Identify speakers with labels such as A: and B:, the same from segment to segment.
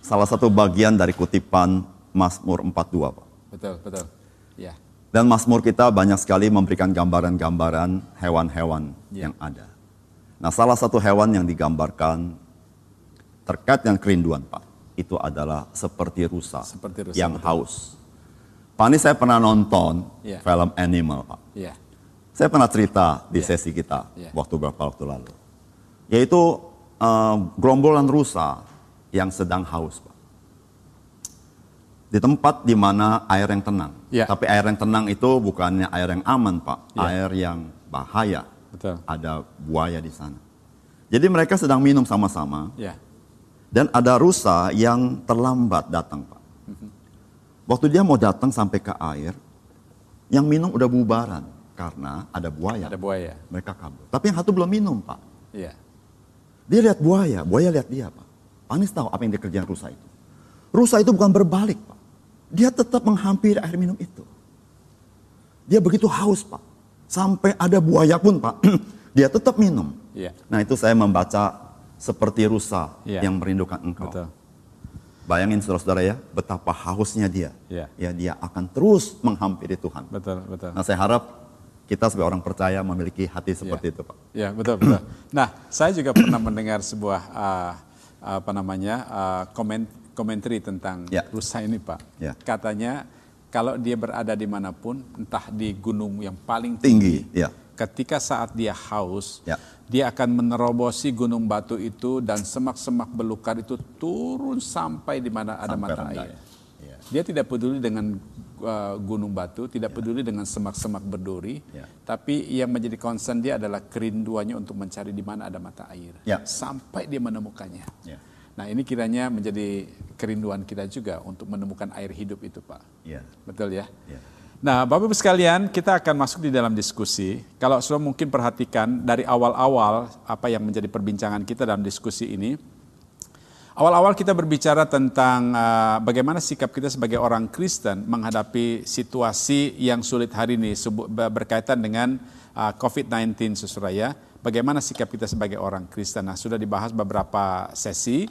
A: salah satu bagian dari kutipan Mazmur 42, Pak.
B: Betul, betul. Ya.
A: Dan Mazmur kita banyak sekali memberikan gambaran-gambaran hewan-hewan
B: Ya.
A: yang ada. Nah, salah satu hewan yang digambarkan terkait dengan kerinduan, Pak, itu adalah seperti rusa,
B: Seperti rusa,
A: yang
B: betul.
A: haus. Pak, ini saya pernah nonton
B: Ya.
A: film Animal, Pak.
B: Ya.
A: Saya pernah cerita di
B: Ya.
A: sesi kita
B: Ya.
A: waktu beberapa waktu lalu. Yaitu eh, gerombolan rusa yang sedang haus, Pak. Di tempat di mana air yang tenang.
B: Ya.
A: Tapi air yang tenang itu bukannya air yang aman, Pak.
B: Ya.
A: Air yang bahaya.
B: Betul.
A: Ada buaya di sana. Jadi mereka sedang minum sama-sama
B: Ya.
A: dan ada rusa yang terlambat datang, Pak. Waktu dia mau datang sampai ke air, yang minum udah bubaran karena ada buaya.
B: Ada buaya.
A: Mereka kabur. Tapi yang satu belum minum, Pak.
B: Ya.
A: Dia lihat buaya, buaya lihat dia, Pak. Panis tahu apa yang dikerjakan rusa itu. Rusa itu bukan berbalik, Pak. Dia tetap menghampiri air minum itu. Dia begitu haus, Pak. Sampai ada buaya pun, Pak. dia tetap minum.
B: Iya.
A: Nah itu saya membaca seperti rusa
B: Iya.
A: yang merindukan engkau.
B: Betul.
A: Bayangin saudara-saudara ya, betapa hausnya dia.
B: Iya.
A: Ya dia akan terus menghampiri Tuhan.
B: Betul, betul.
A: Nah saya harap kita sebagai orang percaya memiliki hati seperti itu Pak.
B: Ya betul betul. Nah saya juga pernah mendengar sebuah uh, apa namanya uh, komen komentari tentang
A: Ya.
B: rusa ini pak.
A: Ya.
B: Katanya kalau dia berada di mana pun, entah di gunung yang paling
A: Tinggi,
B: tinggi,
A: ya.
B: ketika saat dia haus,
A: Ya.
B: dia akan menerobosi gunung batu itu dan semak-semak belukar itu turun sampai di mana ada
A: Sampai
B: mata
A: rendah,
B: air.
A: ya.
B: Dia tidak peduli dengan uh, gunung batu, tidak peduli dengan semak-semak berduri,
A: Ya.
B: tapi yang menjadi concern dia adalah kerinduannya untuk mencari di mana ada mata air,
A: Ya.
B: sampai dia menemukannya.
A: Ya.
B: Nah ini kiranya menjadi kerinduan kita juga untuk menemukan air hidup itu, Pak.
A: Ya.
B: Betul ya?
A: Ya.
B: Nah, Bapak Ibu sekalian, kita akan masuk di dalam diskusi. Kalau sudah mungkin perhatikan dari awal-awal apa yang menjadi perbincangan kita dalam diskusi ini. Awal-awal kita berbicara tentang uh, bagaimana sikap kita sebagai orang Kristen menghadapi situasi yang sulit hari ini berkaitan dengan uh, COVID-19 saudara ya. Bagaimana sikap kita sebagai orang Kristen. Nah, sudah dibahas beberapa sesi.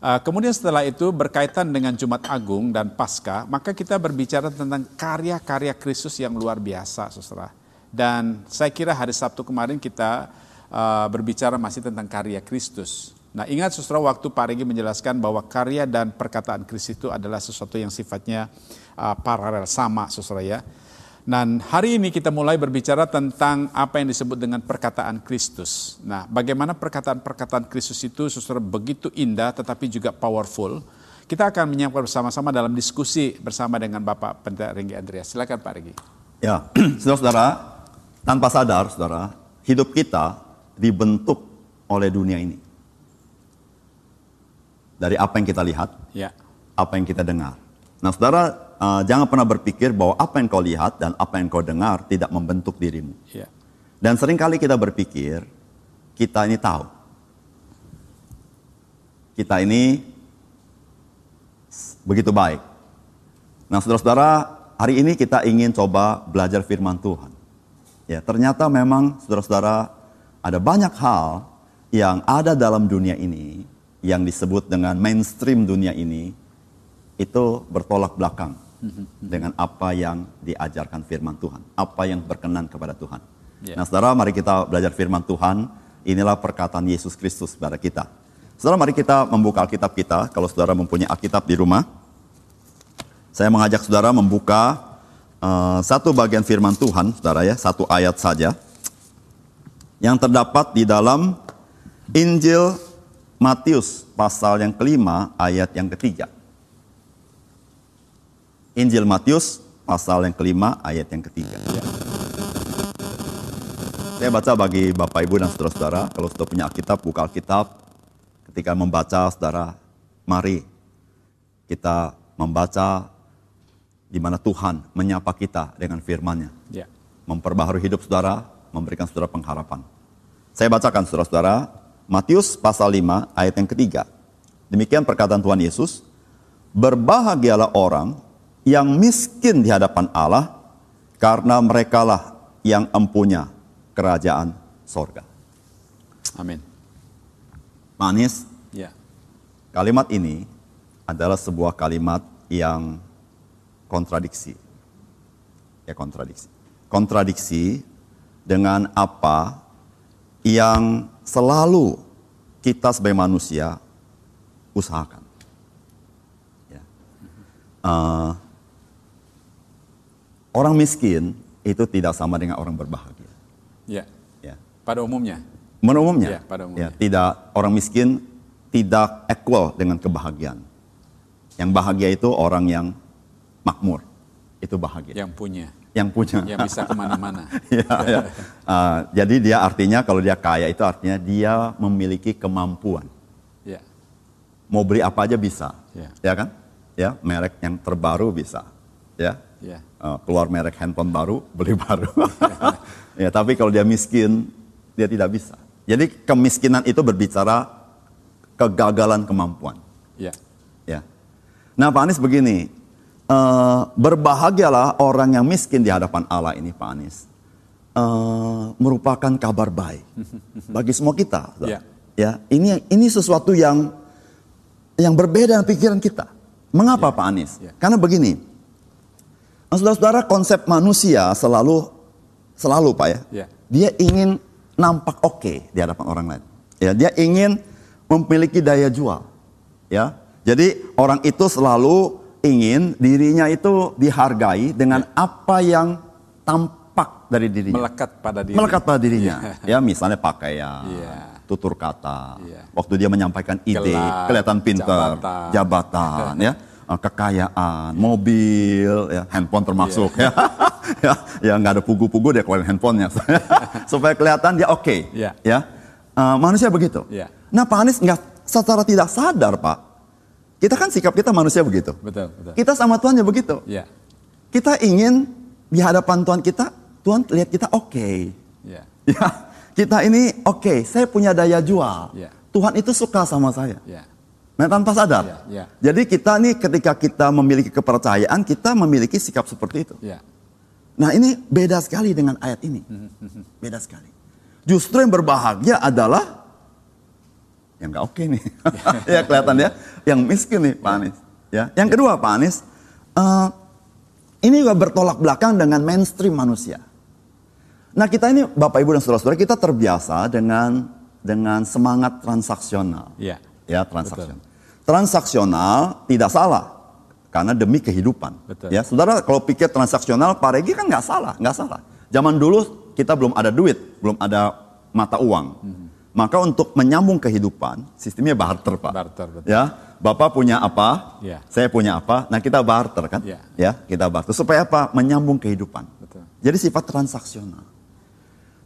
B: Uh, kemudian setelah itu berkaitan dengan Jumat Agung dan Paskah, maka kita berbicara tentang karya-karya Kristus yang luar biasa, saudara. Dan saya kira hari Sabtu kemarin kita uh, berbicara masih tentang karya Kristus. Nah ingat saudara waktu Pak Regi menjelaskan bahwa karya dan perkataan Kristus itu adalah sesuatu yang sifatnya uh, paralel sama saudara ya. Dan hari ini kita mulai berbicara tentang apa yang disebut dengan perkataan Kristus. Nah, bagaimana perkataan-perkataan Kristus itu saudara begitu indah tetapi juga powerful. Kita akan menyiapkan bersama-sama dalam diskusi bersama dengan Bapak Pendeta Renggi Andreas. Silakan Pak Renggi.
A: Ya, saudara-saudara, tanpa sadar, saudara, hidup kita dibentuk oleh dunia ini. Dari apa yang kita lihat,
B: Ya.
A: apa yang kita dengar. Nah, saudara, eh, jangan pernah berpikir bahwa apa yang kau lihat dan apa yang kau dengar tidak membentuk dirimu.
B: Ya.
A: Dan sering kali kita berpikir, kita ini tahu. Kita ini begitu baik. Nah, saudara-saudara, hari ini kita ingin coba belajar firman Tuhan. Ya, ternyata memang saudara-saudara ada banyak hal yang ada dalam dunia ini yang disebut dengan mainstream dunia ini itu bertolak belakang dengan apa yang diajarkan firman Tuhan, apa yang berkenan kepada Tuhan.
B: Ya.
A: Nah, saudara, mari kita belajar firman Tuhan. Inilah perkataan Yesus Kristus kepada kita. Saudara, mari kita membuka Alkitab kita. Kalau saudara mempunyai Alkitab di rumah, saya mengajak saudara membuka eh, satu bagian firman Tuhan, saudara ya, satu ayat saja, yang terdapat di dalam Injil Matius pasal yang kelima ayat yang ketiga. Injil Matius pasal yang kelima ayat yang ketiga. Saya baca bagi Bapak Ibu dan saudara-saudara, kalau sudah punya Alkitab, buka Alkitab. Ketika membaca, saudara, mari kita membaca di mana Tuhan menyapa kita dengan firman-Nya.
B: Ya.
A: Memperbaharui hidup saudara, memberikan saudara pengharapan. Saya bacakan saudara-saudara, Matius pasal 5 ayat yang ketiga. Demikian perkataan Tuhan Yesus, berbahagialah orang yang miskin di hadapan Allah, karena merekalah yang empunya kerajaan sorga.
B: Amin.
A: Manis,
B: Ya.
A: kalimat ini adalah sebuah kalimat yang kontradiksi. Ya kontradiksi. Kontradiksi dengan apa yang selalu kita sebagai manusia usahakan. Ya. Uh, orang miskin itu tidak sama dengan orang berbahagia.
B: Ya. Ya. Pada umumnya.
A: Pada umumnya.
B: Ya, pada umumnya.
A: Ya, tidak orang miskin tidak equal dengan kebahagiaan. Yang bahagia itu orang yang makmur. Itu bahagia.
B: Yang punya.
A: Yang punya.
B: Yang bisa ke mana-mana.
A: ya, ya. Uh, jadi dia artinya kalau dia kaya itu artinya dia memiliki kemampuan.
B: Ya.
A: Mau beli apa aja bisa.
B: Ya.
A: ya kan? Ya, merek yang terbaru bisa. Ya.
B: Ya.
A: Uh, keluar merek handphone baru, beli baru. ya, tapi kalau dia miskin, dia tidak bisa. Jadi kemiskinan itu berbicara kegagalan kemampuan.
B: Ya.
A: Ya. Nah Pak Anies begini, uh, berbahagialah orang yang miskin di hadapan Allah ini Pak Anies. Uh, merupakan kabar baik bagi semua kita.
B: Ya.
A: ya. Ini ini sesuatu yang yang berbeda dengan pikiran kita. Mengapa
B: ya.
A: Pak Anies?
B: Ya.
A: Karena begini, saudara-saudara konsep manusia selalu selalu Pak ya,
B: ya.
A: dia ingin nampak oke okay di hadapan orang lain. Ya, dia ingin memiliki daya jual. Ya. Jadi orang itu selalu ingin dirinya itu dihargai dengan ya. apa yang tampak dari dirinya.
B: Melekat pada diri.
A: Melekat pada dirinya. Ya, ya misalnya pakaian, ya. tutur kata.
B: Ya.
A: Waktu dia menyampaikan ide,
B: Gelar,
A: kelihatan pintar,
B: jabatan,
A: jabatan ya kekayaan, mobil, ya, handphone termasuk yeah. ya, ya nggak ada pugu-pugu dia keluarin handphonenya supaya kelihatan dia oke, okay,
B: yeah.
A: ya uh, manusia begitu.
B: Yeah.
A: Nah Pak Anies nggak secara tidak sadar Pak, kita kan sikap kita manusia begitu.
B: Betul, betul.
A: Kita sama Tuhan ya begitu.
B: Yeah.
A: Kita ingin di hadapan Tuhan kita, Tuhan lihat kita oke. Okay.
B: Yeah.
A: Ya, kita ini oke, okay, saya punya daya jual.
B: Yeah.
A: Tuhan itu suka sama saya.
B: Yeah.
A: Nah, tanpa sadar.
B: Ya, ya.
A: Jadi kita nih ketika kita memiliki kepercayaan, kita memiliki sikap seperti itu.
B: Ya.
A: Nah ini beda sekali dengan ayat ini. Beda sekali. Justru yang berbahagia adalah yang nggak oke nih. ya kelihatan ya. Yang miskin nih Pak Anies. Ya. Yang kedua Pak Anies, uh, ini juga bertolak belakang dengan mainstream manusia. Nah kita ini Bapak Ibu dan Saudara-saudara kita terbiasa dengan dengan semangat transaksional.
B: Ya.
A: Ya transaksional. Betul transaksional tidak salah karena demi kehidupan.
B: Betul.
A: Ya, saudara kalau pikir transaksional Pak Regi kan nggak salah, nggak salah. Zaman dulu kita belum ada duit, belum ada mata uang. Hmm. Maka untuk menyambung kehidupan, sistemnya barter pak.
B: Barter, betul.
A: Ya, bapak punya apa,
B: ya.
A: saya punya apa, nah kita barter kan?
B: Ya.
A: ya, kita barter supaya apa? Menyambung kehidupan.
B: Betul.
A: Jadi sifat transaksional.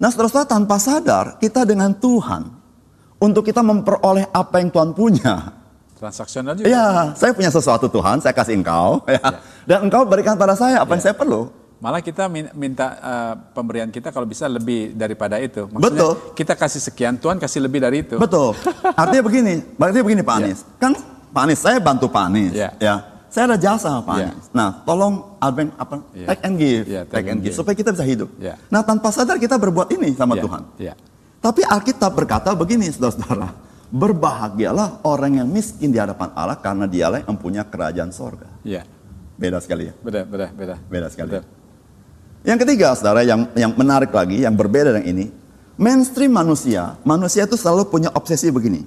A: Nah, saudara-saudara tanpa sadar kita dengan Tuhan untuk kita memperoleh apa yang Tuhan punya,
B: Transaksional juga.
A: Iya, saya punya sesuatu Tuhan, saya kasih engkau, ya. ya. dan engkau berikan pada saya apa ya. yang saya perlu.
B: Malah kita minta uh, pemberian kita kalau bisa lebih daripada itu.
A: Maksudnya Betul.
B: Kita kasih sekian, Tuhan kasih lebih dari itu.
A: Betul. Artinya begini, artinya begini Pak Anies. Ya. Kan Pak Anies, saya bantu Pak Anies. Ya. ya. Saya ada jasa Pak ya. Anies. Nah, tolong advent apa? Ya. Take and give,
B: ya,
A: take, take and give, supaya kita bisa hidup.
B: Ya.
A: Nah, tanpa sadar kita berbuat ini sama
B: ya.
A: Tuhan.
B: Ya.
A: Tapi Alkitab berkata begini, saudara-saudara. Berbahagialah orang yang miskin di hadapan Allah karena dialah yang punya kerajaan sorga.
B: Iya.
A: Beda sekali ya.
B: Beda, beda, beda.
A: Beda sekali. Beda. Yang ketiga, saudara, yang yang menarik lagi, yang berbeda dengan ini, mainstream manusia, manusia itu selalu punya obsesi begini.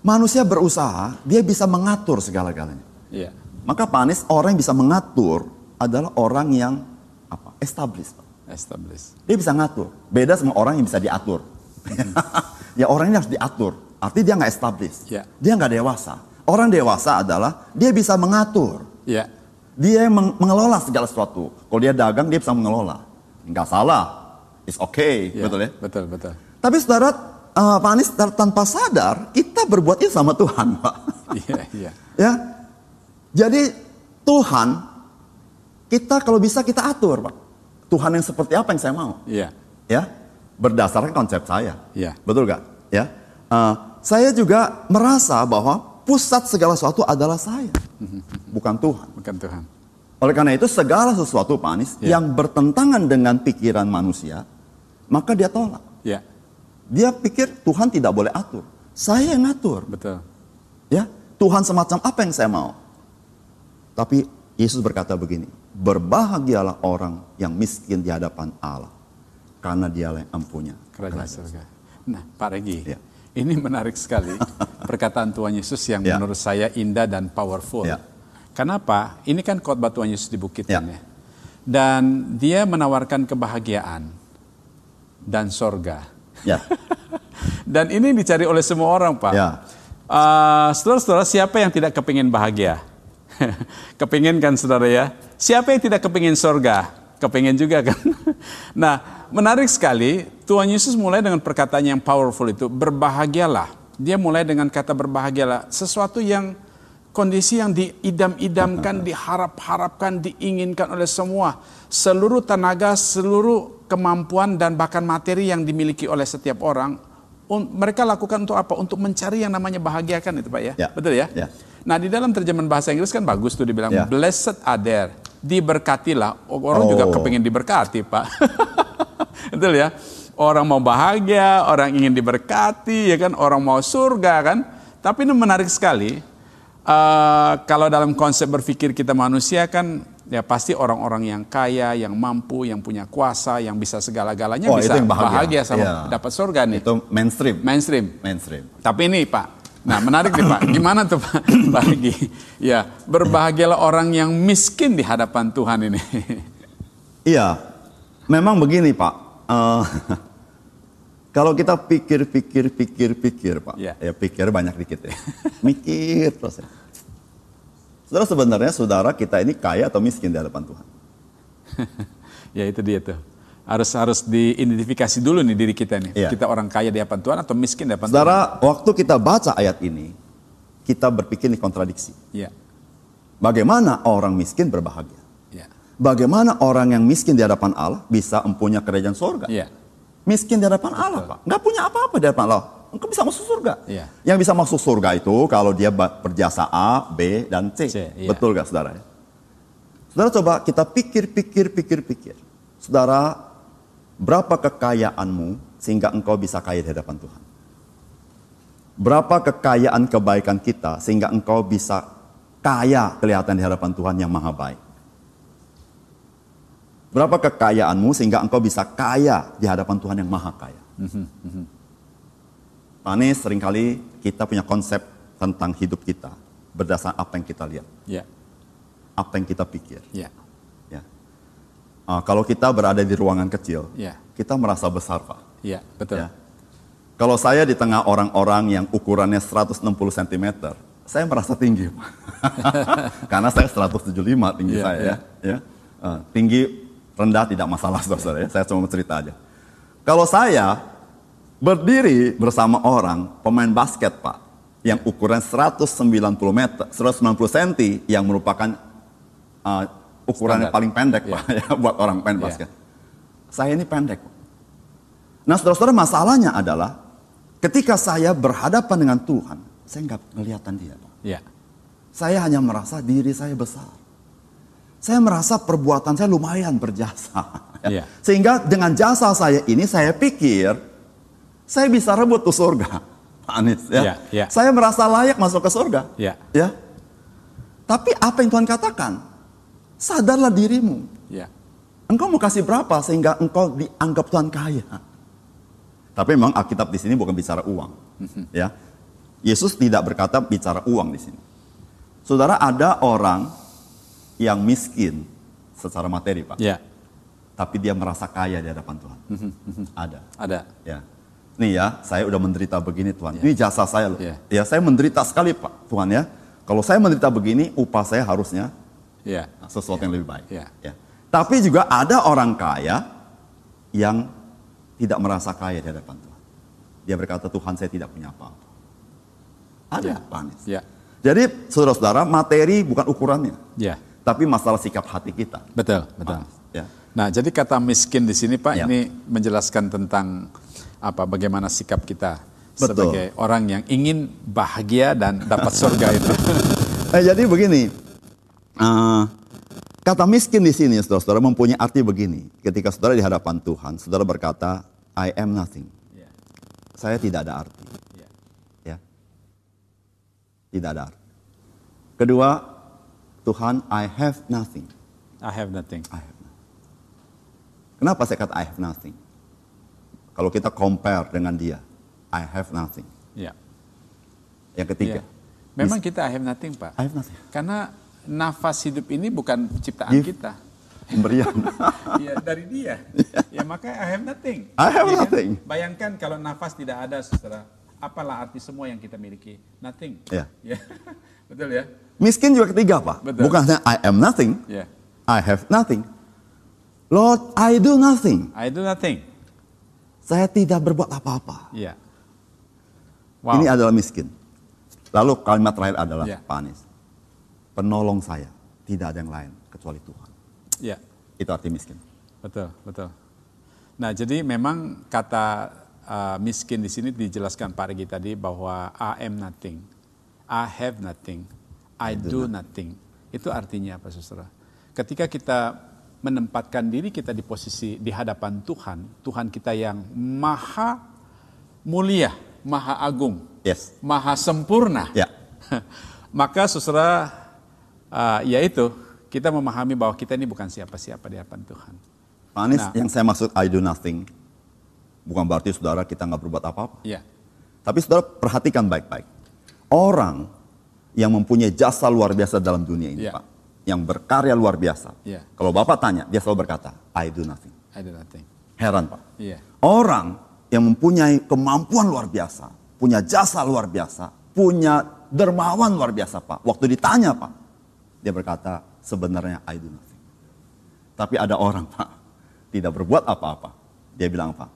A: Manusia berusaha, dia bisa mengatur segala-galanya.
B: Iya.
A: Maka Pak Anies, orang yang bisa mengatur adalah orang yang apa? Established.
B: Established.
A: Dia bisa ngatur. Beda sama orang yang bisa diatur. ya orang ini harus diatur. Artinya dia nggak established.
B: Ya.
A: Dia nggak dewasa. Orang dewasa adalah dia bisa mengatur.
B: Ya.
A: Dia yang mengelola segala sesuatu. Kalau dia dagang dia bisa mengelola. Nggak salah. It's okay.
B: Ya.
A: Betul ya?
B: Betul, betul.
A: Tapi saudara uh, Pak Anies tanpa sadar kita berbuat itu sama Tuhan Pak.
B: Iya, iya.
A: ya. Jadi Tuhan kita kalau bisa kita atur Pak. Tuhan yang seperti apa yang saya mau.
B: Iya.
A: Ya berdasarkan konsep saya.
B: Ya.
A: Betul gak? Ya. Uh, saya juga merasa bahwa pusat segala sesuatu adalah saya, bukan Tuhan.
B: Bukan Tuhan.
A: Oleh karena itu segala sesuatu Pak Anies ya. yang bertentangan dengan pikiran manusia, maka dia tolak.
B: Ya.
A: Dia pikir Tuhan tidak boleh atur. Saya yang ngatur.
B: Betul.
A: Ya. Tuhan semacam apa yang saya mau? Tapi Yesus berkata begini, berbahagialah orang yang miskin di hadapan Allah. Karena dialah yang empunya
B: Kerajaan surga. Nah, Pak Regi,
A: Ya.
B: Ini menarik sekali perkataan Tuhan Yesus yang
A: Ya.
B: menurut saya indah dan powerful.
A: Ya.
B: Kenapa? Ini kan khotbah Tuhan Yesus di bukit
A: Ya.
B: kan ya. Dan dia menawarkan kebahagiaan dan sorga.
A: Ya,
B: Dan ini dicari oleh semua orang, Pak.
A: Ya.
B: Eh, saudara-saudara, siapa yang tidak kepingin bahagia? kepingin kan, saudara ya? Siapa yang tidak kepingin sorga? Kepingin juga kan? nah, menarik sekali. Tuhan Yesus mulai dengan perkataan yang powerful itu, berbahagialah. Dia mulai dengan kata berbahagialah. Sesuatu yang kondisi yang diidam-idamkan, diharap-harapkan, diinginkan oleh semua. Seluruh tenaga, seluruh kemampuan dan bahkan materi yang dimiliki oleh setiap orang, mereka lakukan untuk apa? Untuk mencari yang namanya bahagia kan itu Pak ya?
A: Ya.
B: Betul ya?
A: Ya.
B: Nah di dalam terjemahan bahasa Inggris kan bagus tuh dibilang
A: Ya.
B: blessed are there, diberkatilah. Orang juga
A: Oh.
B: kepingin diberkati Pak. Betul ya? Orang mau bahagia, orang ingin diberkati, ya kan? Orang mau surga kan? Tapi ini menarik sekali. Eh, kalau dalam konsep berpikir kita manusia kan ya pasti orang-orang yang kaya, yang mampu, yang punya kuasa, yang bisa segala-galanya
A: Oh,
B: bisa
A: yang bahagia.
B: sama
A: Iya.
B: dapat surga nih.
A: itu mainstream.
B: Mainstream.
A: Mainstream.
B: Tapi ini Pak, nah menarik nih Pak, gimana tuh Pak bagi? Ya, berbahagialah orang yang miskin di hadapan Tuhan ini.
A: Iya, memang begini Pak. Eh, kalau kita pikir, pikir, pikir, pikir Pak.
B: Iya.
A: Ya pikir banyak dikit ya. Mikir terus ya. Saudara sebenarnya saudara kita ini kaya atau miskin di hadapan Tuhan?
B: ya itu dia tuh. Harus harus diidentifikasi dulu nih diri kita nih.
A: Iya.
B: Kita orang kaya di hadapan Tuhan atau miskin di hadapan Tuhan?
A: Saudara, waktu kita baca ayat ini, kita berpikir ini kontradiksi.
B: Ya,
A: Bagaimana orang miskin berbahagia?
B: ya,
A: Bagaimana orang yang miskin di hadapan Allah bisa empunya kerajaan surga?
B: ya,
A: Miskin di hadapan Allah, Pak. Nggak punya apa-apa di hadapan Allah. Engkau bisa masuk surga.
B: Iya.
A: Yang bisa masuk surga itu kalau dia berjasa A, B, dan C.
B: C, iya.
A: Betul gak saudara? Saudara coba kita pikir, pikir, pikir, pikir. Saudara, berapa kekayaanmu sehingga engkau bisa kaya di hadapan Tuhan? Berapa kekayaan kebaikan kita sehingga engkau bisa kaya kelihatan di hadapan Tuhan yang maha baik? Berapa kekayaanmu sehingga engkau bisa kaya di hadapan Tuhan yang maha kaya? Pak Anies, sering kali kita punya konsep tentang hidup kita berdasarkan apa yang kita lihat,
B: ya,
A: apa yang kita pikir.
B: ya,
A: Ya. Ah, kalau kita berada di ruangan kecil,
B: ya,
A: kita merasa besar, Pak.
B: ya, betul.
A: Ya. Kalau saya di tengah orang-orang yang ukurannya 160 cm, saya merasa tinggi. Karena saya 175 tinggi
B: Iya,
A: saya,
B: iya.
A: ya. Ah, tinggi rendah tidak masalah, saudara. Ya. Saya cuma cerita aja. Kalau saya berdiri bersama orang pemain basket, Pak, yang ukuran 190 meter, 190 cm, yang merupakan ah, ukurannya
B: Standar.
A: paling pendek,
B: Iya.
A: Pak, ya, buat orang main
B: Iya.
A: basket. Saya ini pendek, Pak. Nah, saudara-saudara, masalahnya adalah ketika saya berhadapan dengan Tuhan, saya nggak kelihatan dia. Pak.
B: Ya,
A: Saya hanya merasa diri saya besar. Saya merasa perbuatan saya lumayan berjasa.
B: Iya.
A: Sehingga dengan jasa saya ini saya pikir saya bisa rebut tuh surga. Pak Anies, ya.
B: Iya, iya.
A: Saya merasa layak masuk ke surga.
B: Iya.
A: Ya. Tapi apa yang Tuhan katakan? Sadarlah dirimu.
B: ya,
A: Engkau mau kasih berapa sehingga engkau dianggap Tuhan kaya? Tapi memang Alkitab di sini bukan bicara uang, ya. Yesus tidak berkata bicara uang di sini. Saudara ada orang yang miskin secara materi, Pak,
B: ya,
A: tapi dia merasa kaya di hadapan Tuhan. ada,
B: ada.
A: ya. Nih ya, saya udah menderita begini Tuhan. Ini jasa saya loh.
B: Iya.
A: Ya, saya menderita sekali, Pak, Tuhan ya. Kalau saya menderita begini, upah saya harusnya
B: Ya,
A: sesuatu yang lebih baik.
B: Iya.
A: Ya. Tapi juga ada orang kaya yang tidak merasa kaya di hadapan Tuhan. Dia berkata, Tuhan saya tidak punya apa-apa. Ada,
B: Ya.
A: Pak Anies.
B: ya,
A: Jadi saudara-saudara, materi bukan ukurannya.
B: ya,
A: Tapi masalah sikap hati kita.
B: betul, betul.
A: Pak Anies. Ya.
B: Nah, jadi kata miskin di sini Pak
A: Ya.
B: ini menjelaskan tentang apa bagaimana sikap kita
A: Betul.
B: sebagai orang yang ingin bahagia dan dapat surga itu.
A: Eh, jadi begini, eh, kata miskin di sini, saudara-saudara mempunyai arti begini. Ketika saudara di hadapan Tuhan, saudara berkata, I am nothing.
B: Ya,
A: Saya tidak ada arti.
B: ya,
A: Ya, tidak ada arti. Kedua, Tuhan, I have nothing.
B: I have nothing.
A: I have nothing. Kenapa saya kata I have nothing? Kalau kita compare dengan dia, I have nothing.
B: Ya.
A: Yang ketiga,
B: Ya. Memang kita I have nothing, Pak.
A: I have nothing.
B: Karena nafas hidup ini bukan ciptaan
A: Gift.
B: kita.
A: Pemberian.
B: Iya, dari dia. ya makanya I have nothing.
A: I have
B: Iya kan?
A: nothing.
B: Bayangkan kalau nafas tidak ada, saudara. Apalah arti semua yang kita miliki? Nothing.
A: Ya.
B: Ya. Betul ya?
A: Miskin juga ketiga, Pak.
B: Betul.
A: Bukan hanya I am nothing,
B: Ya.
A: I have nothing. Lord, I do nothing.
B: I do nothing.
A: Saya tidak berbuat apa-apa.
B: Iya. Wow.
A: Ini adalah miskin. Lalu kalimat terakhir adalah,
B: Ya.
A: Pak Anies, penolong saya tidak ada yang lain kecuali Tuhan.
B: Ya.
A: Itu arti miskin.
B: Betul, betul. Nah, jadi memang kata uh, miskin di sini dijelaskan Pak Regi tadi bahwa I am nothing, I have nothing, I do nothing. Itu artinya apa, saudara? Ketika kita menempatkan diri kita di posisi di hadapan Tuhan, Tuhan kita yang maha mulia, maha agung,
A: Yes.
B: maha sempurna.
A: Ya.
B: Maka saudara, uh, yaitu kita memahami bahwa kita ini bukan siapa-siapa di hadapan Tuhan.
A: Pak Anies,
B: Nah.
A: yang saya maksud I do nothing, bukan berarti saudara kita nggak berbuat apa-apa.
B: Ya,
A: Tapi saudara perhatikan baik-baik. Orang yang mempunyai jasa luar biasa dalam dunia ini,
B: Ya.
A: Pak. Yang berkarya luar biasa.
B: Ya.
A: Kalau Bapak tanya, dia selalu berkata, I do nothing.
B: I do nothing.
A: Heran, Pak.
B: Iya,
A: Orang yang mempunyai kemampuan luar biasa, punya jasa luar biasa, punya dermawan luar biasa, Pak. Waktu ditanya, Pak, dia berkata, sebenarnya I do nothing. Tapi ada orang, Pak, tidak berbuat apa-apa. Dia bilang apa?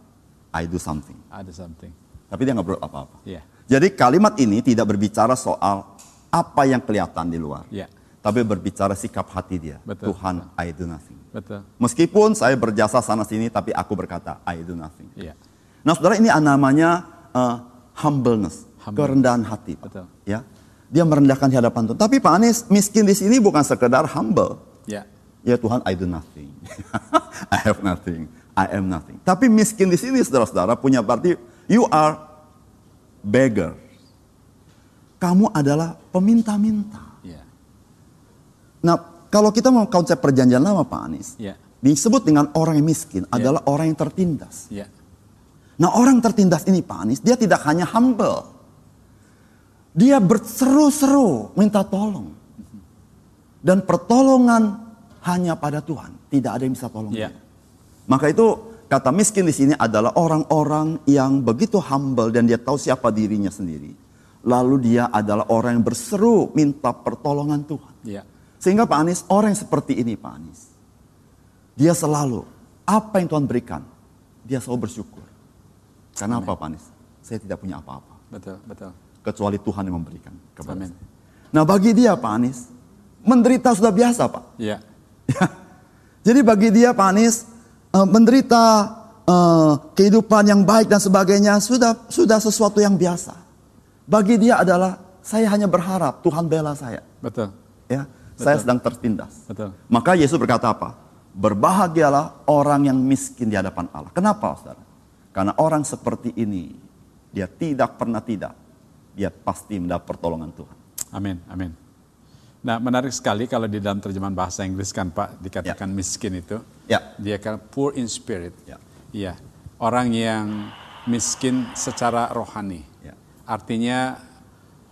A: I do something.
B: ada something.
A: Tapi dia nggak berbuat apa-apa.
B: Iya,
A: Jadi kalimat ini tidak berbicara soal apa yang kelihatan di luar.
B: iya,
A: Tapi berbicara sikap hati dia.
B: Betul.
A: Tuhan, I do nothing.
B: betul.
A: Meskipun saya berjasa sana sini, tapi aku berkata, I do nothing.
B: Iya,
A: Nah saudara ini namanya uh, humbleness,
B: Humble.
A: kerendahan hati. Pak.
B: Betul.
A: Ya, dia merendahkan di hadapan Tuhan. Tapi Pak Anies miskin di sini bukan sekedar humble.
B: iya,
A: Ya Tuhan, I do nothing. I have nothing. I am nothing. Tapi miskin di sini saudara-saudara punya berarti you are beggar. Kamu adalah peminta-minta.
B: iya,
A: Nah, kalau kita mau konsep perjanjian lama Pak Anies,
B: iya,
A: disebut dengan orang yang miskin adalah orang yang tertindas.
B: iya,
A: Nah orang tertindas ini Pak Anies, dia tidak hanya humble. Dia berseru-seru minta tolong. Dan pertolongan hanya pada Tuhan. Tidak ada yang bisa tolong dia. Maka itu kata miskin di sini adalah orang-orang yang begitu humble dan dia tahu siapa dirinya sendiri. Lalu dia adalah orang yang berseru minta pertolongan Tuhan.
B: iya,
A: Sehingga Pak Anies, orang yang seperti ini Pak Anies. Dia selalu, apa yang Tuhan berikan, dia selalu bersyukur. Karena apa Pak Anies? Saya tidak punya apa-apa.
B: betul, betul.
A: Kecuali Tuhan yang memberikan kepada
B: Amin.
A: saya. Nah bagi dia Pak Anies, menderita sudah biasa Pak.
B: Iya,
A: Ya. Jadi bagi dia Pak Anies, eh, menderita eh, kehidupan yang baik dan sebagainya sudah sudah sesuatu yang biasa. Bagi dia adalah saya hanya berharap Tuhan bela saya.
B: betul,
A: Ya, saya sedang tertindas.
B: betul.
A: Maka Yesus berkata apa? Berbahagialah orang yang miskin di hadapan Allah. Kenapa, saudara? Karena orang seperti ini, dia tidak pernah tidak, dia pasti mendapat pertolongan Tuhan.
B: Amin, amin. Nah, menarik sekali kalau di dalam terjemahan bahasa Inggris kan Pak dikatakan miskin itu.
A: Ya,
B: Dia kan poor in spirit.
A: Ya.
B: Iya. Orang yang miskin secara rohani.
A: Ya.
B: Artinya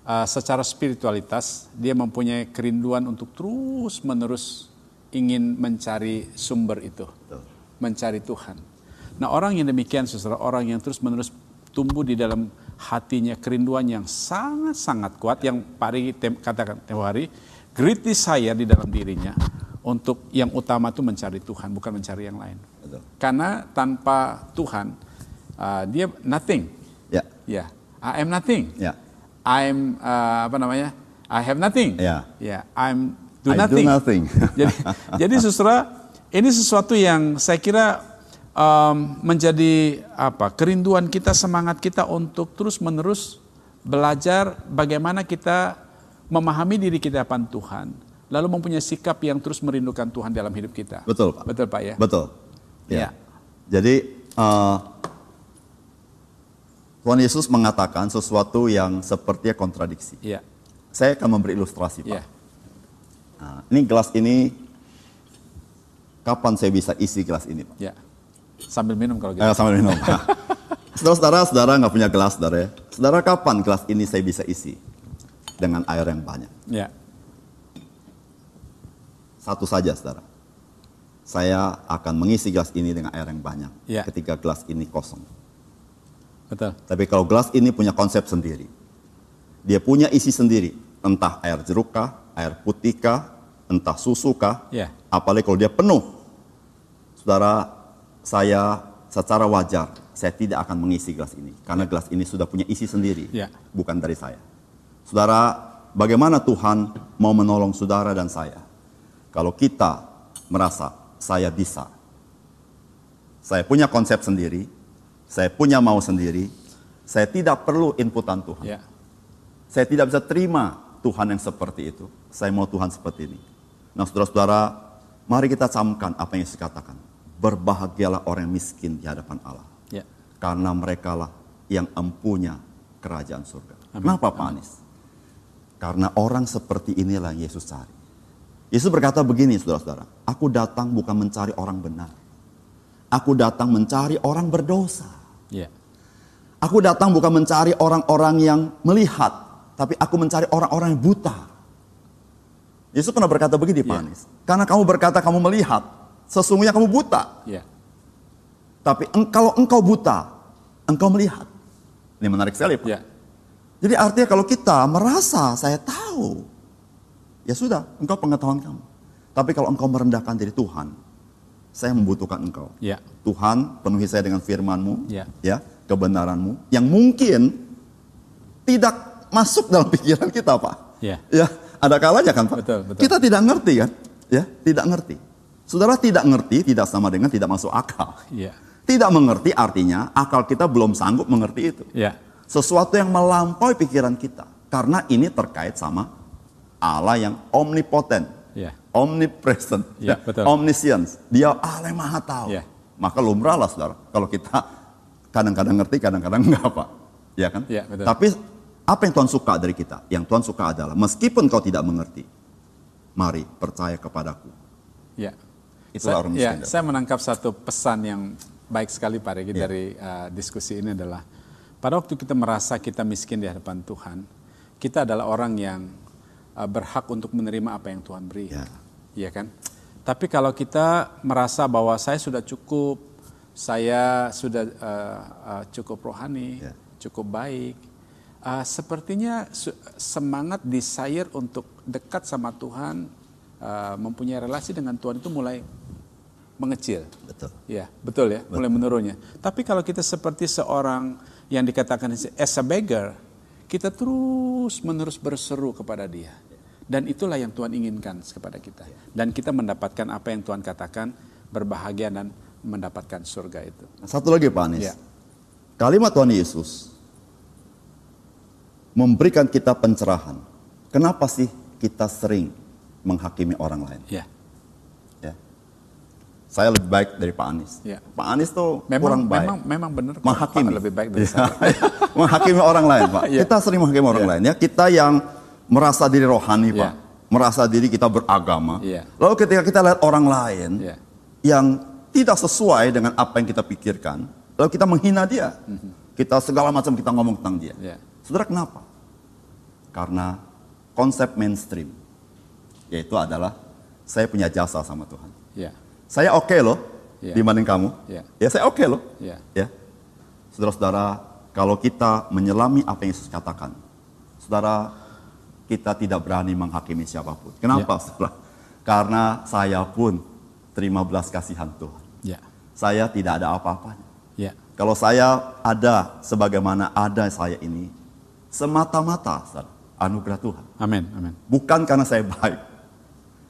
B: uh, secara spiritualitas dia mempunyai kerinduan untuk terus menerus ingin mencari sumber itu,
A: betul.
B: mencari Tuhan. Nah orang yang demikian saudara, orang yang terus menerus tumbuh di dalam hatinya kerinduan yang sangat-sangat kuat yang Pak Rigi tem- katakan tempo hari, great desire di dalam dirinya untuk yang utama itu mencari Tuhan bukan mencari yang lain.
A: Betul.
B: Karena tanpa Tuhan uh, dia nothing.
A: Ya,
B: Ya, I am nothing.
A: ya.
B: I'm uh, apa namanya? I have nothing.
A: Ya.
B: Ya, I'm do
A: I do
B: nothing.
A: nothing.
B: jadi jadi saudara, ini sesuatu yang saya kira um, menjadi apa? Kerinduan kita, semangat kita untuk terus-menerus belajar bagaimana kita memahami diri kita hadapan Tuhan, lalu mempunyai sikap yang terus merindukan Tuhan dalam hidup kita.
A: Betul, Pak.
B: Betul, Pak ya?
A: Betul.
B: Ya.
A: Jadi eh, Tuhan Yesus mengatakan sesuatu yang sepertinya kontradiksi.
B: Iya.
A: Saya akan memberi ilustrasi, Pak.
B: Iya.
A: Nah, ini gelas ini kapan saya bisa isi gelas ini, Pak?
B: Ya. Sambil minum kalau gitu.
A: Eh, sambil minum. Saudara-saudara, saudara nggak punya gelas, saudara ya. Saudara, kapan gelas ini saya bisa isi dengan air yang banyak?
B: Ya.
A: Satu saja, saudara. Saya akan mengisi gelas ini dengan air yang banyak
B: Ya.
A: ketika gelas ini kosong.
B: Betul.
A: Tapi kalau gelas ini punya konsep sendiri, dia punya isi sendiri, entah air jeruk kah, air putih kah, entah susu kah,
B: Ya.
A: apalagi kalau dia penuh. Saudara, saya secara wajar, saya tidak akan mengisi gelas ini, karena gelas ini sudah punya isi sendiri,
B: Ya.
A: bukan dari saya. Saudara, bagaimana Tuhan mau menolong saudara dan saya? Kalau kita merasa saya bisa, saya punya konsep sendiri, saya punya mau sendiri, saya tidak perlu inputan Tuhan.
B: Ya.
A: Saya tidak bisa terima Tuhan yang seperti itu. Saya mau Tuhan seperti ini. Nah saudara-saudara, mari kita camkan apa yang Yesus katakan. Berbahagialah orang yang miskin di hadapan Allah.
B: Ya.
A: Karena mereka lah yang empunya kerajaan surga.
B: Amin.
A: Kenapa Pak Anies? Karena orang seperti inilah yang Yesus cari. Yesus berkata begini saudara-saudara. Aku datang bukan mencari orang benar. Aku datang mencari orang berdosa.
B: Ya.
A: Aku datang bukan mencari orang-orang yang melihat, tapi aku mencari orang-orang yang buta. Yesus pernah berkata begini, Pak
B: Iya.
A: Anies. Karena kamu berkata kamu melihat, sesungguhnya kamu buta.
B: Ya.
A: Tapi kalau engkau buta, engkau melihat. Ini menarik sekali, Pak.
B: Ya.
A: Jadi artinya kalau kita merasa saya tahu, ya sudah, engkau pengetahuan kamu. Tapi kalau engkau merendahkan diri Tuhan, saya membutuhkan engkau.
B: Ya.
A: Tuhan penuhi saya dengan firman-Mu,
B: Ya.
A: ya, kebenaran-Mu yang mungkin tidak masuk dalam pikiran kita, Pak.
B: Ya.
A: Ya, ada kalanya kan, Pak.
B: Betul, betul.
A: Kita tidak ngerti kan? Ya, tidak ngerti. Saudara tidak ngerti tidak sama dengan tidak masuk akal.
B: Ya.
A: Tidak mengerti artinya akal kita belum sanggup mengerti itu.
B: Ya.
A: Sesuatu yang melampaui pikiran kita. Karena ini terkait sama Allah yang omnipoten,
B: Ya.
A: Omnipresent,
B: Ya, betul.
A: omniscience. Dia Allah maha tahu.
B: Ya.
A: Maka lumrah lah saudara. Kalau kita kadang-kadang ngerti, kadang-kadang enggak Pak. Ya kan?
B: Ya, betul.
A: Tapi apa yang Tuhan suka dari kita? Yang Tuhan suka adalah meskipun kau tidak mengerti, mari percaya kepadaku.
B: Ya.
A: Itulah
B: Sa-
A: orang
B: ya, saya menangkap satu pesan yang baik sekali Pak Regi
A: Ya.
B: dari uh, diskusi ini adalah pada waktu kita merasa kita miskin di hadapan Tuhan, kita adalah orang yang uh, berhak untuk menerima apa yang Tuhan beri.
A: Ya.
B: Iya kan? Tapi kalau kita merasa bahwa saya sudah cukup, saya sudah uh, uh, cukup rohani,
A: Ya.
B: cukup baik, uh, sepertinya semangat desire untuk dekat sama Tuhan, uh, mempunyai relasi dengan Tuhan itu mulai mengecil.
A: Betul.
B: Ya, betul ya, mulai menurunnya. Tapi kalau kita seperti seorang yang dikatakan as a beggar, kita terus menerus berseru kepada Dia. Dan itulah yang Tuhan inginkan kepada kita. Dan kita mendapatkan apa yang Tuhan katakan, berbahagia dan mendapatkan surga itu.
A: Nah, Satu lagi Pak Anies.
B: Ya.
A: Kalimat Tuhan Yesus memberikan kita pencerahan. Kenapa sih kita sering menghakimi orang lain?
B: Ya,
A: Ya. Saya lebih baik dari Pak Anies.
B: Ya.
A: Pak Anies tuh
B: memang
A: kurang baik.
B: memang memang benar
A: menghakimi.
B: Pak lebih baik dari saya.
A: menghakimi orang lain, Pak.
B: Iya.
A: Kita sering menghakimi orang
B: Iya.
A: lain ya. Kita yang merasa diri rohani,
B: Iya.
A: Pak. Merasa diri kita beragama.
B: Iya.
A: Lalu ketika kita lihat orang lain
B: Iya.
A: yang tidak sesuai dengan apa yang kita pikirkan, lalu kita menghina dia. Kita segala macam kita ngomong tentang dia.
B: Iya.
A: Saudara kenapa? Karena konsep mainstream yaitu adalah saya punya jasa sama Tuhan.
B: Ya,
A: Saya oke loh
B: Iya.
A: dibanding kamu.
B: Iya.
A: Ya saya oke loh.
B: ya,
A: Ya. Saudara-saudara, kalau kita menyelami apa yang Yesus katakan, saudara, kita tidak berani menghakimi siapa pun. Kenapa,
B: Ya.
A: saudara? Karena saya pun terima belas kasihan Tuhan.
B: ya,
A: Saya tidak ada apa-apanya.
B: ya,
A: Kalau saya ada sebagaimana ada saya ini, semata-mata saudara, anugerah Tuhan.
B: amin, amin.
A: Bukan karena saya baik.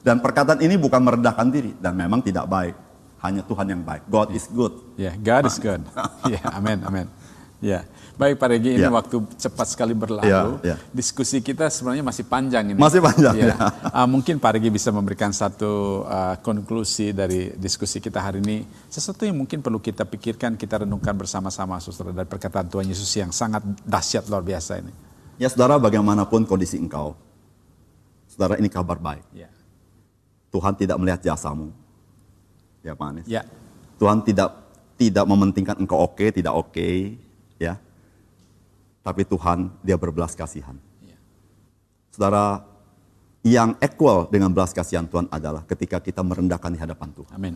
A: Dan perkataan ini bukan merendahkan diri. Dan memang tidak baik. Hanya Tuhan yang baik. God is good.
B: Ya, God is good. Ya, amin, amin. Ya, baik Pak Regi, ini
A: Ya.
B: waktu cepat sekali berlalu.
A: Ya, ya.
B: Diskusi kita sebenarnya masih panjang ini.
A: Masih panjang,
B: Ya.
A: ya.
B: Ah, mungkin Pak Regi bisa memberikan satu ah, konklusi dari diskusi kita hari ini. Sesuatu yang mungkin perlu kita pikirkan, kita renungkan bersama-sama, saudara, dari perkataan Tuhan Yesus yang sangat dahsyat luar biasa ini.
A: Ya saudara bagaimanapun kondisi engkau. Saudara ini kabar baik.
B: Ya,
A: Tuhan tidak melihat jasamu. Ya Pak Anies.
B: Ya.
A: Tuhan tidak tidak mementingkan engkau oke, tidak oke, ya. Tapi Tuhan dia berbelas kasihan.
B: Ya.
A: Saudara, yang equal dengan belas kasihan Tuhan adalah ketika kita merendahkan di hadapan Tuhan.
B: Amin.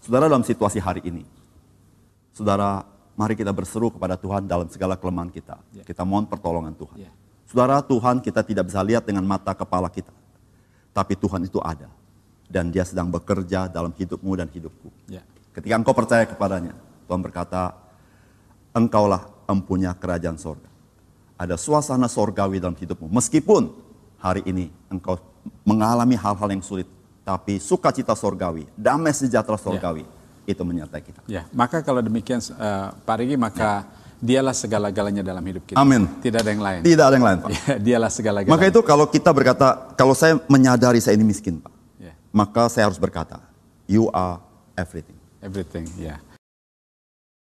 A: Saudara dalam situasi hari ini, saudara mari kita berseru kepada Tuhan dalam segala kelemahan kita.
B: Ya.
A: Kita mohon pertolongan Tuhan.
B: Ya.
A: Saudara Tuhan kita tidak bisa lihat dengan mata kepala kita. Tapi Tuhan itu ada. Dan dia sedang bekerja dalam hidupmu dan hidupku.
B: Ya.
A: Ketika engkau percaya kepadanya, Tuhan berkata, engkaulah empunya kerajaan sorga. Ada suasana sorgawi dalam hidupmu. Meskipun hari ini engkau mengalami hal-hal yang sulit, tapi sukacita sorgawi, damai sejahtera sorgawi, itu menyertai kita.
B: Ya, maka kalau demikian eh, Pak Rigi maka dialah segala-galanya dalam hidup kita.
A: Amin.
B: Tidak ada yang lain.
A: Tidak ada yang lain, Pak.
B: Ya, dialah segala-galanya.
A: Maka itu kalau kita berkata, kalau saya menyadari saya ini miskin, Pak,
B: Ya,
A: maka saya harus berkata, you are everything.
B: everything, ya.